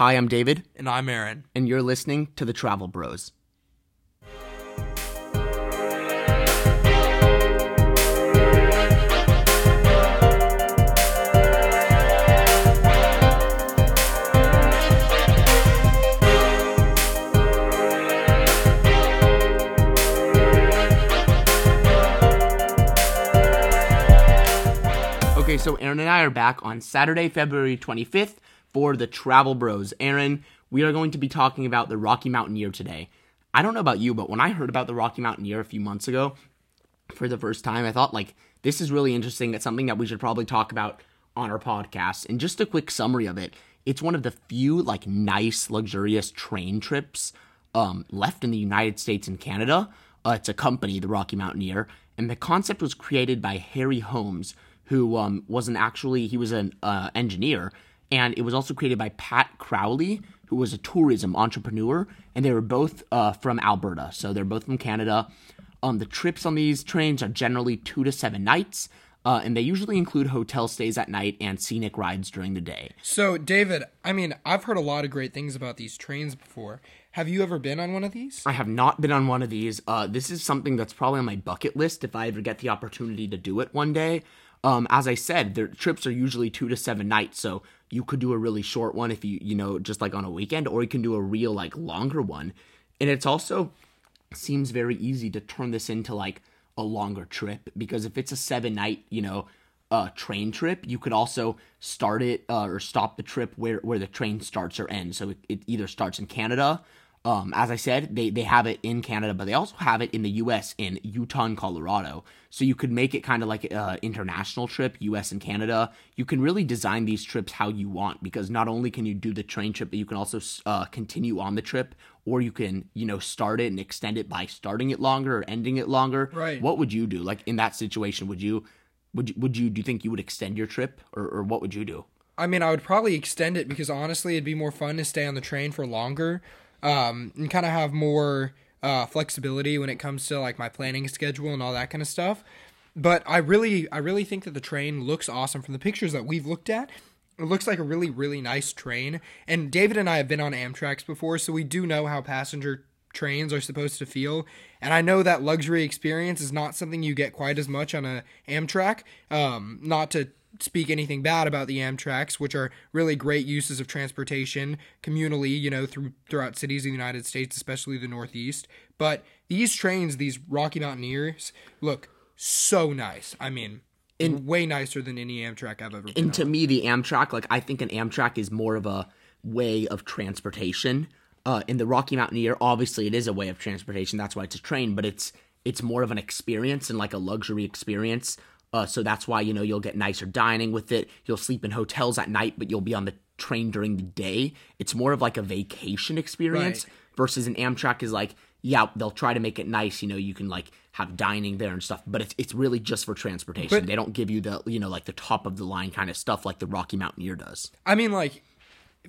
Hi, I'm David, And I'm Aaron. and you're listening to the Travel Bros. Okay, so Aaron and I are back on Saturday, February 25th for the Travel Bros. Aaron, we are going to be talking about the Rocky Mountaineer today. I don't know about you, but when I heard about the Rocky Mountaineer a few months ago for the first time, I thought, like, this is really interesting. It's something that we should probably talk about on our podcast. And just a quick summary of it it's one of the few, like, nice, luxurious train trips um, left in the United States and Canada. Uh, it's a company, the Rocky Mountaineer. And the concept was created by Harry Holmes, who um, wasn't actually he was an uh, engineer, and it was also created by Pat Crowley, who was a tourism entrepreneur, and they were both uh, from Alberta, so they're both from Canada. Um, the trips on these trains are generally two to seven nights. Uh, and they usually include hotel stays at night and scenic rides during the day. So, David, I mean, I've heard a lot of great things about these trains before. Have you ever been on one of these? I have not been on one of these. Uh, this is something that's probably on my bucket list if I ever get the opportunity to do it one day. Um, as I said, their trips are usually two to seven nights, so you could do a really short one if you, you know, just like on a weekend, or you can do a real like longer one. And it's also seems very easy to turn this into like a longer trip because if it's a seven night, you know, uh, train trip, you could also start it uh, or stop the trip where, where the train starts or ends. So it, it either starts in Canada. Um, as I said, they, they have it in Canada, but they also have it in the U.S. in Utah and Colorado. So you could make it kind of like an international trip, U.S. and Canada. You can really design these trips how you want because not only can you do the train trip, but you can also uh, continue on the trip, or you can you know start it and extend it by starting it longer or ending it longer. Right. What would you do? Like in that situation, would you would you, would you do you think you would extend your trip, or, or what would you do? I mean, I would probably extend it because honestly, it'd be more fun to stay on the train for longer um, and kind of have more uh, flexibility when it comes to like my planning schedule and all that kind of stuff. But I really, I really think that the train looks awesome from the pictures that we've looked at. It looks like a really, really nice train. And David and I have been on Amtrak's before, so we do know how passenger trains are supposed to feel. And I know that luxury experience is not something you get quite as much on a Amtrak. Um, not to speak anything bad about the Amtrak's, which are really great uses of transportation communally, you know, through throughout cities in the United States, especially the Northeast. But these trains, these Rocky Mountaineers, look so nice. I mean, way nicer than any Amtrak I've ever been. And to me, the Amtrak, like I think an Amtrak is more of a way of transportation. Uh, in the Rocky Mountaineer, obviously, it is a way of transportation. That's why it's a train, but it's it's more of an experience and like a luxury experience. Uh, so that's why you know you'll get nicer dining with it. You'll sleep in hotels at night, but you'll be on the train during the day. It's more of like a vacation experience Right. versus an Amtrak is like yeah they'll try to make it nice. You know you can like have dining there and stuff, but it's it's really just for transportation. But- they don't give you the you know like the top of the line kind of stuff like the Rocky Mountaineer does. I mean, like,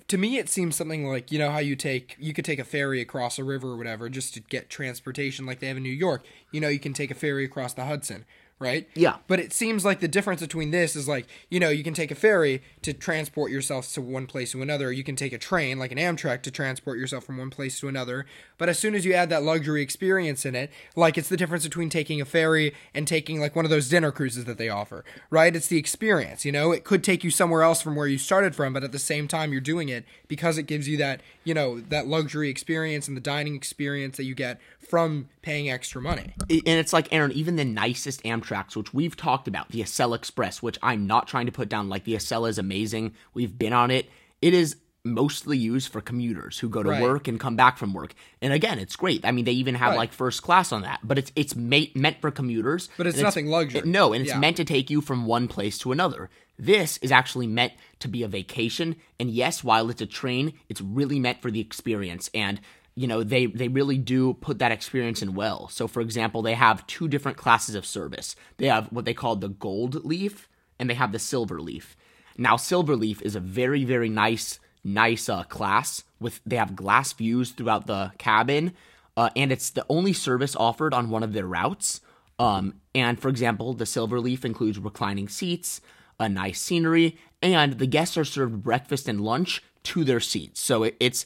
to me, it seems something like you know how you take you could take a ferry across a river or whatever just to get transportation, like they have in New York. You know, you can take a ferry across the Hudson, right? Yeah. But it seems like the difference between this is like you know you can take a ferry to transport yourself to one place to another. You can take a train like an Amtrak to transport yourself from one place to another. But as soon as you add that luxury experience in it, like it's the difference between taking a ferry and taking like one of those dinner cruises that they offer, right? It's the experience, you know? It could take you somewhere else from where you started from, but at the same time you're doing it because it gives you that, you know, that luxury experience and the dining experience that you get from paying extra money. and it's like Aaron, even the nicest Amtrak's, which we've talked about, the Acela Express, which I'm not trying to put down. Like the Acela is amazing. We've been on it. It is mostly used for commuters who go to Right. work and come back from work. And again, it's great. I mean, they even have Right. like first class on that, but it's it's meant for commuters. But it's nothing luxury. it- no, and it's Yeah. meant to take you from one place to another. This is actually meant to be a vacation, and yes, while it's a train, it's really meant for the experience. And you know they they really do put that experience in well. So, for example, they have two different classes of service. They have what they call the gold leaf, and they have the silver leaf. Now, silver leaf is a very very nice nice uh, class with they have glass views throughout the cabin, uh, and it's the only service offered on one of their routes. Um, and for example, the silver leaf includes reclining seats, a nice scenery, and the guests are served breakfast and lunch to their seats. So it, it's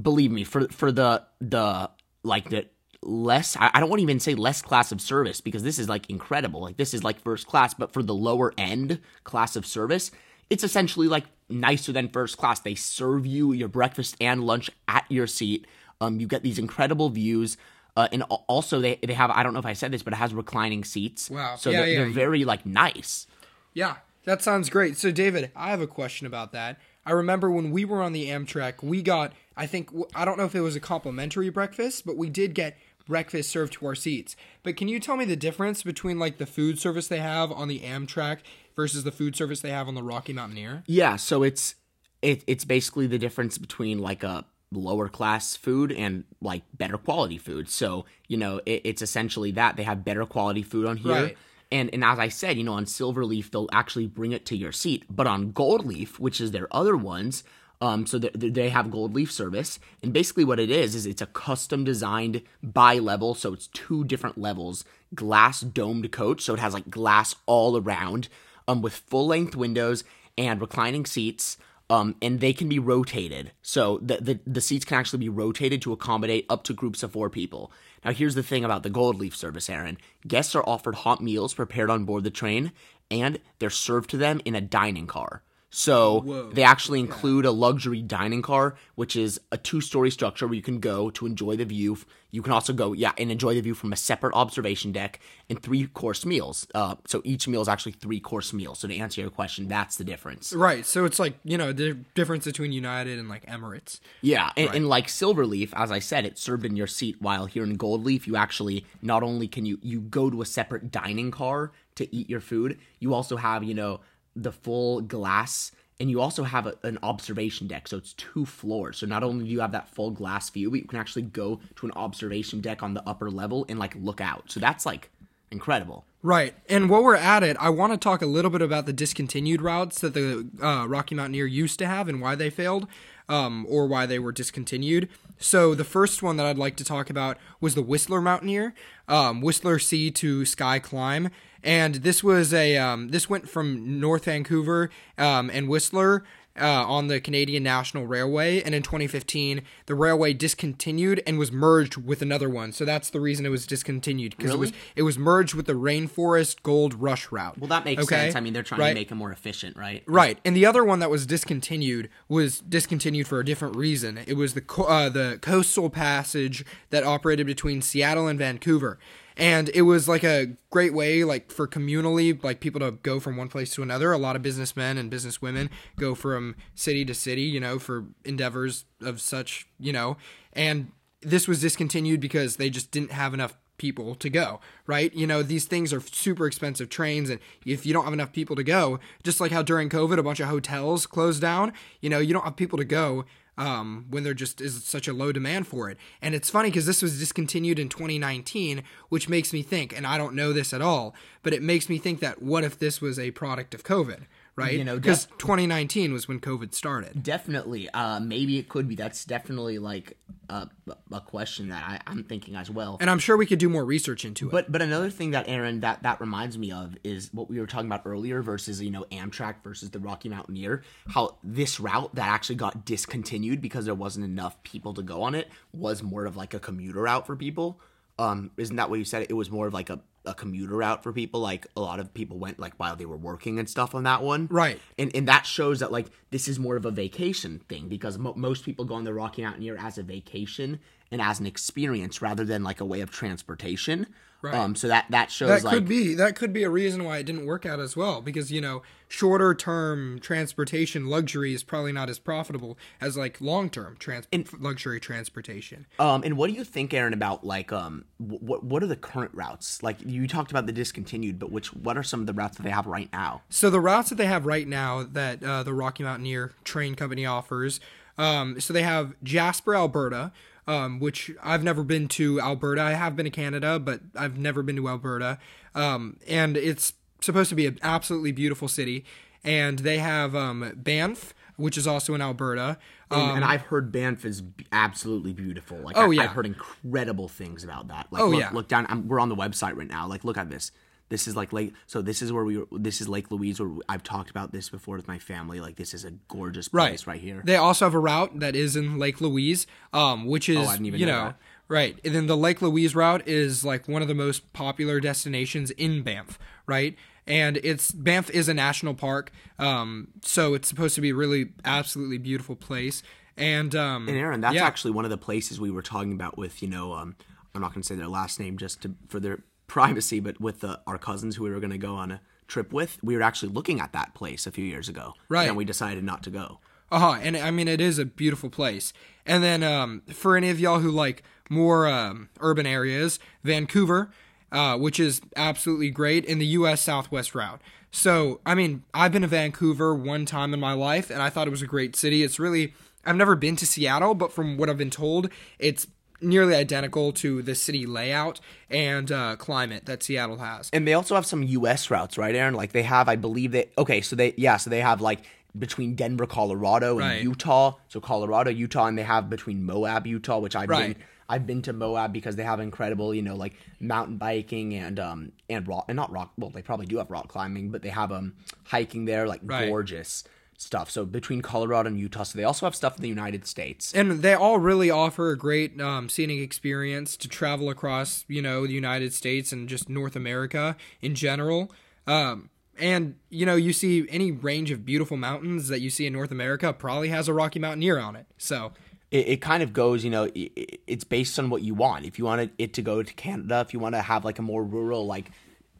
believe me for for the the like the less I, I don't want to even say less class of service because this is like incredible. Like this is like first class, but for the lower end class of service, it's essentially like nicer than first class. They serve you your breakfast and lunch at your seat. Um, you get these incredible views. Uh, and also they they have I don't know if I said this, but it has reclining seats. Wow. So Yeah, they're, yeah. they're very like nice. Yeah, that sounds great. So, David, I have a question about that. I remember when we were on the Amtrak, we got, I think, I don't know if it was a complimentary breakfast, but we did get breakfast served to our seats. But can you tell me the difference between like the food service they have on the Amtrak versus the food service they have on the Rocky Mountaineer? Yeah, so it's it, it's basically the difference between like a lower class food and like better quality food. So you know, it, it's essentially that they have better quality food on here. Right. And, and as I said, you know, on Silverleaf they'll actually bring it to your seat, but on Gold Leaf, which is their other ones, um, so they, they have Gold Leaf service, and basically what it is is it's a custom designed by level, so it's two different levels, glass domed coach, so it has like glass all around, um, with full length windows and reclining seats, um, and they can be rotated. So the, the the seats can actually be rotated to accommodate up to groups of four people. Now here's the thing about the Gold Leaf service, Aaron. Guests are offered hot meals prepared on board the train, and they're served to them in a dining car. So Whoa. they actually include a luxury dining car, which is a two-story structure where you can go to enjoy the view. You can also go, yeah, and enjoy the view from a separate observation deck and three-course meals. Uh, so each meal is actually three-course meals. So to answer your question, that's the difference. Right. So it's like you know the difference between United and like Emirates. Yeah, and, and like Silverleaf, as I said, it's served in your seat. While here in Goldleaf, you actually not only can you you go to a separate dining car to eat your food, you also have you know the full glass, and you also have a, an observation deck. So it's two floors. So not only do you have that full glass view, but you can actually go to an observation deck on the upper level and like look out. So that's like incredible. Right. And while we're at it, I want to talk a little bit about the discontinued routes that the uh, Rocky Mountaineer used to have and why they failed um, or why they were discontinued. So the first one that I'd like to talk about was the Whistler Mountaineer, um, Whistler Sea to Sky Climb. And this was a um, this went from North Vancouver um, and Whistler uh, on the Canadian National Railway, and in 2015, the railway discontinued and was merged with another one. So that's the reason it was discontinued because it was it was merged with the Rainforest Gold Rush route. Well, that makes Okay? sense. I mean, they're trying Right. to make it more efficient, right? Right, and the other one that was discontinued was discontinued for a different reason. It was the co- uh, the coastal passage that operated between Seattle and Vancouver, and it was like a great way, like for communally, like people to go from one place to another. A lot of businessmen and businesswomen go from city to city, you know, for endeavors of such, you know, and this was discontinued because they just didn't have enough people to go, right? You know, these things are super expensive trains, and if you don't have enough people to go, just like how during COVID a bunch of hotels closed down, you know, you don't have people to go um, when there just is such a low demand for it. And it's funny because this was discontinued in 2019, which makes me think, and I don't know this at all, but it makes me think that what if this was a product of COVID, right? You know, because 2019 was when COVID started. Definitely. Uh, maybe it could be. That's definitely like a, a question that I, I'm thinking as well. And I'm sure we could do more research into it. But but another thing that Aaron that that reminds me of is what we were talking about earlier versus you know Amtrak versus the Rocky Mountaineer. How this route that actually got discontinued because there wasn't enough people to go on it was more of like a commuter route for people. Um, isn't that what you said? It was more of like a, a commuter route for people. Like a lot of people went like while they were working and stuff on that one. Right. And and that shows that like this is more of a vacation thing because mo- most people go on the Rocky Mountaineer as a vacation and as an experience rather than like a way of transportation. Right. Um, so that that shows that like could be that could be a reason why it didn't work out as well because you know shorter term transportation luxury is probably not as profitable as like long term trans- luxury transportation Um, and what do you think, Aaron, about like um, what what are the current routes? Like you talked about the discontinued, but which what are some of the routes that they have right now? so the routes that they have right now that uh, the rocky mountaineer train company offers um, so they have jasper alberta um, which I've never been to Alberta. I have been to Canada, but I've never been to Alberta. Um, and it's supposed to be an absolutely beautiful city. And they have um, Banff, which is also in Alberta. And, and I've heard Banff is b- absolutely beautiful. Like, Um, Oh, I, yeah. I've heard incredible things about that. Like, Oh, look, yeah. look down. I'm, we're on the website right now. Like, look at this. This is like Lake. So this is where we. Were, this is Lake Louise. Where I've talked about this before with my family. Like this is a gorgeous place right, here. They also have a route that is in Lake Louise, um, which is oh, you know, know right. And then the Lake Louise route is like one of the most popular destinations in Banff, right? And it's Banff is a national park, um, so it's supposed to be a really absolutely beautiful place. And um, and Aaron, that's yeah. actually one of the places we were talking about with you know um, I'm not going to say their last name just to, for their privacy, but with the, our cousins who we were going to go on a trip with, we were actually looking at that place a few years ago, right? And we decided not to go. Uh huh. And I mean, it is a beautiful place. And then um, for any of y'all who like more um, urban areas, Vancouver, uh, which is absolutely great in the U.S. Southwest route. So, I mean, I've been to Vancouver one time in my life, and I thought it was a great city. It's really I've never been to Seattle, but from what I've been told, it's nearly identical to the city layout and uh, climate that Seattle has. And they also have some U.S. routes, right, Aaron? Like they have, I believe they. Okay, so they yeah, so they have like between Denver, Colorado, and right. Utah. So Colorado, Utah, and they have between Moab, Utah, which I've right. been. I've been to Moab because they have incredible, you know, like mountain biking and um and rock and not rock. Well, they probably do have rock climbing, but they have um hiking there, like right. gorgeous stuff. So between Colorado and Utah, so they also have stuff in the United States, and they all really offer a great um, scenic experience to travel across, you know, the United States and just North America in general. Um, and you know, you see any range of beautiful mountains that you see in North America probably has a Rocky Mountaineer on it. So it, it kind of goes, you know, it, it's based on what you want. If you want it to go to Canada, if you want to have like a more rural, like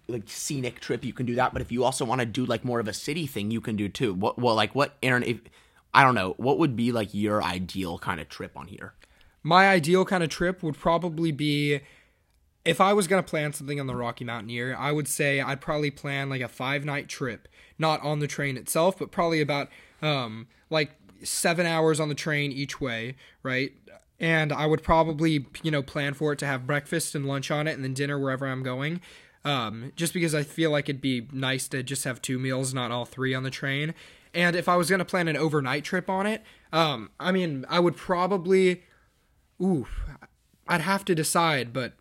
like scenic trip, you can do that. But if you also want to do like more of a city thing, you can do too. What well like what Aaron? If I don't know, what would be like your ideal kind of trip on here? My ideal kind of trip would probably be if I was gonna plan something on the Rocky Mountaineer, I would say I'd probably plan like a five night trip, not on the train itself, but probably about um like seven hours on the train each way, right? And I would probably, you know, plan for it to have breakfast and lunch on it and then dinner wherever I'm going um, just because I feel like it'd be nice to just have two meals, not all three on the train. And if I was going to plan an overnight trip on it, um, I mean, I would probably, ooh, I'd have to decide, but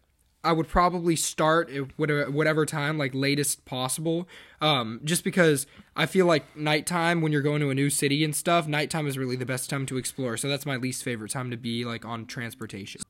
I would probably start at whatever time, like latest possible. Um, just because I feel like nighttime when you're going to a new city and stuff, nighttime is really the best time to explore. So that's my least favorite time to be like on transportation.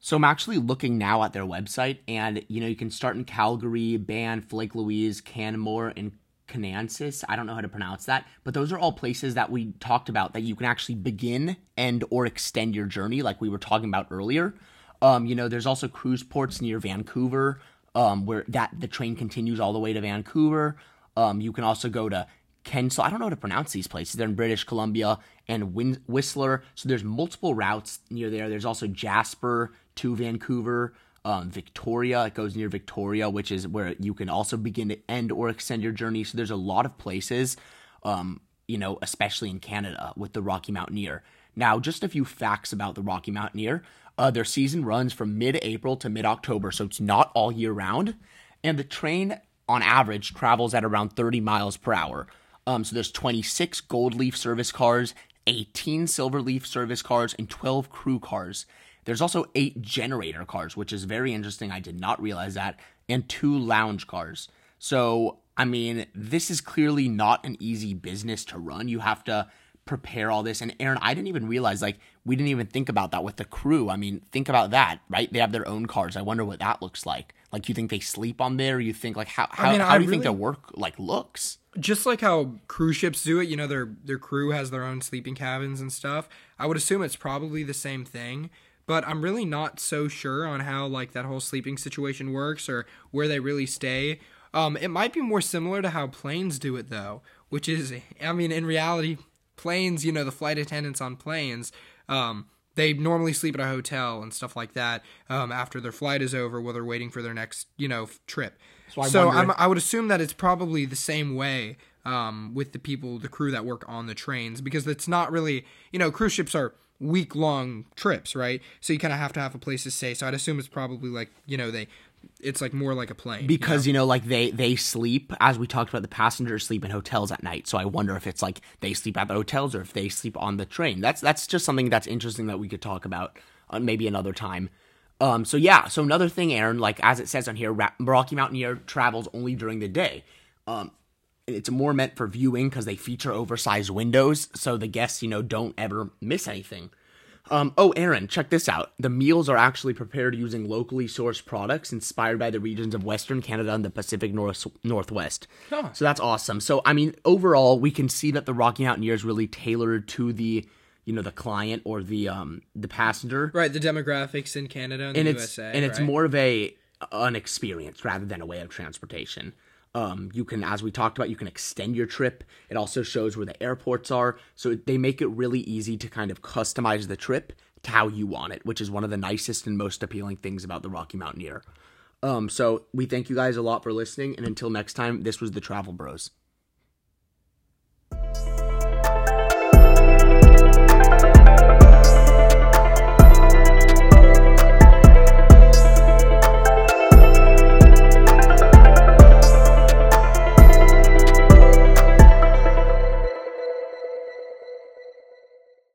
So I'm actually looking now at their website, and you know you can start in Calgary, Banff, Lake Louise, Canmore, and Canansis. I don't know how to pronounce that, but those are all places that we talked about that you can actually begin and or extend your journey, like we were talking about earlier. Um, you know, there's also cruise ports near Vancouver, um, where that the train continues all the way to Vancouver. Um, you can also go to Kensal. I don't know how to pronounce these places. They're in British Columbia and Win- Whistler. So there's multiple routes near there. There's also Jasper, to Vancouver. Um, Victoria, it goes near Victoria, which is where you can also begin to end or extend your journey. So there's a lot of places, um, you know, especially in Canada with the Rocky Mountaineer. Now, just a few facts about the Rocky Mountaineer. Uh, their season runs from mid April to mid October, so it's not all year round. And the train, on average, travels at around 30 miles per hour. Um, so there's 26 Gold Leaf service cars, 18 Silver Leaf service cars, and 12 crew cars. There's also eight generator cars, which is very interesting. I did not realize that, and two lounge cars. So, I mean, this is clearly not an easy business to run. You have to prepare all this. And Aaron, I didn't even realize, like, we didn't even think about that with the crew. I mean, think about that, right? They have their own cars. I wonder what that looks like. Like, you think they sleep on there? You think, like, how, how, I mean, how do you really, think their work, like, looks? Just like how cruise ships do it, you know, their, their crew has their own sleeping cabins and stuff. I would assume it's probably the same thing but I'm really not so sure on how like that whole sleeping situation works or where they really stay. Um, it might be more similar to how planes do it though, which is, I mean, in reality, planes, you know, the flight attendants on planes, um, they normally sleep at a hotel and stuff like that um, after their flight is over while they're waiting for their next, you know, trip. So, I, so i would assume that it's probably the same way um, with the people, the crew that work on the trains, because it's not really, you know, cruise ships are week long trips, right? So you kind of have to have a place to stay. So I'd assume it's probably like you know they it's like more like a plane because you know? you know? like they they sleep as we talked about the passengers sleep in hotels at night so i wonder if it's like they sleep at the hotels or if they sleep on the train that's that's just something that's interesting that we could talk about uh, maybe another time Um, so yeah, so another thing, Aaron, like as it says on here, Ra- Rocky Mountaineer travels only during the day. Um, it's more meant for viewing because they feature oversized windows, so the guests, you know, don't ever miss anything. Um, oh, Aaron, check this out. The meals are actually prepared using locally sourced products inspired by the regions of Western Canada and the Pacific North Northwest. Huh. So that's awesome. So I mean, overall, we can see that the Rocky Mountaineer is really tailored to the, you know, the client or the um the passenger, Right, the demographics in Canada and, and the it's USA. and it's right? more of a an experience rather than a way of transportation. Um, you can, as we talked about, you can extend your trip. It also shows where the airports are, so they make it really easy to kind of customize the trip to how you want it, which is one of the nicest and most appealing things about the Rocky Mountaineer. Um, so we thank you guys a lot for listening, and until next time, this was the Travel Bros.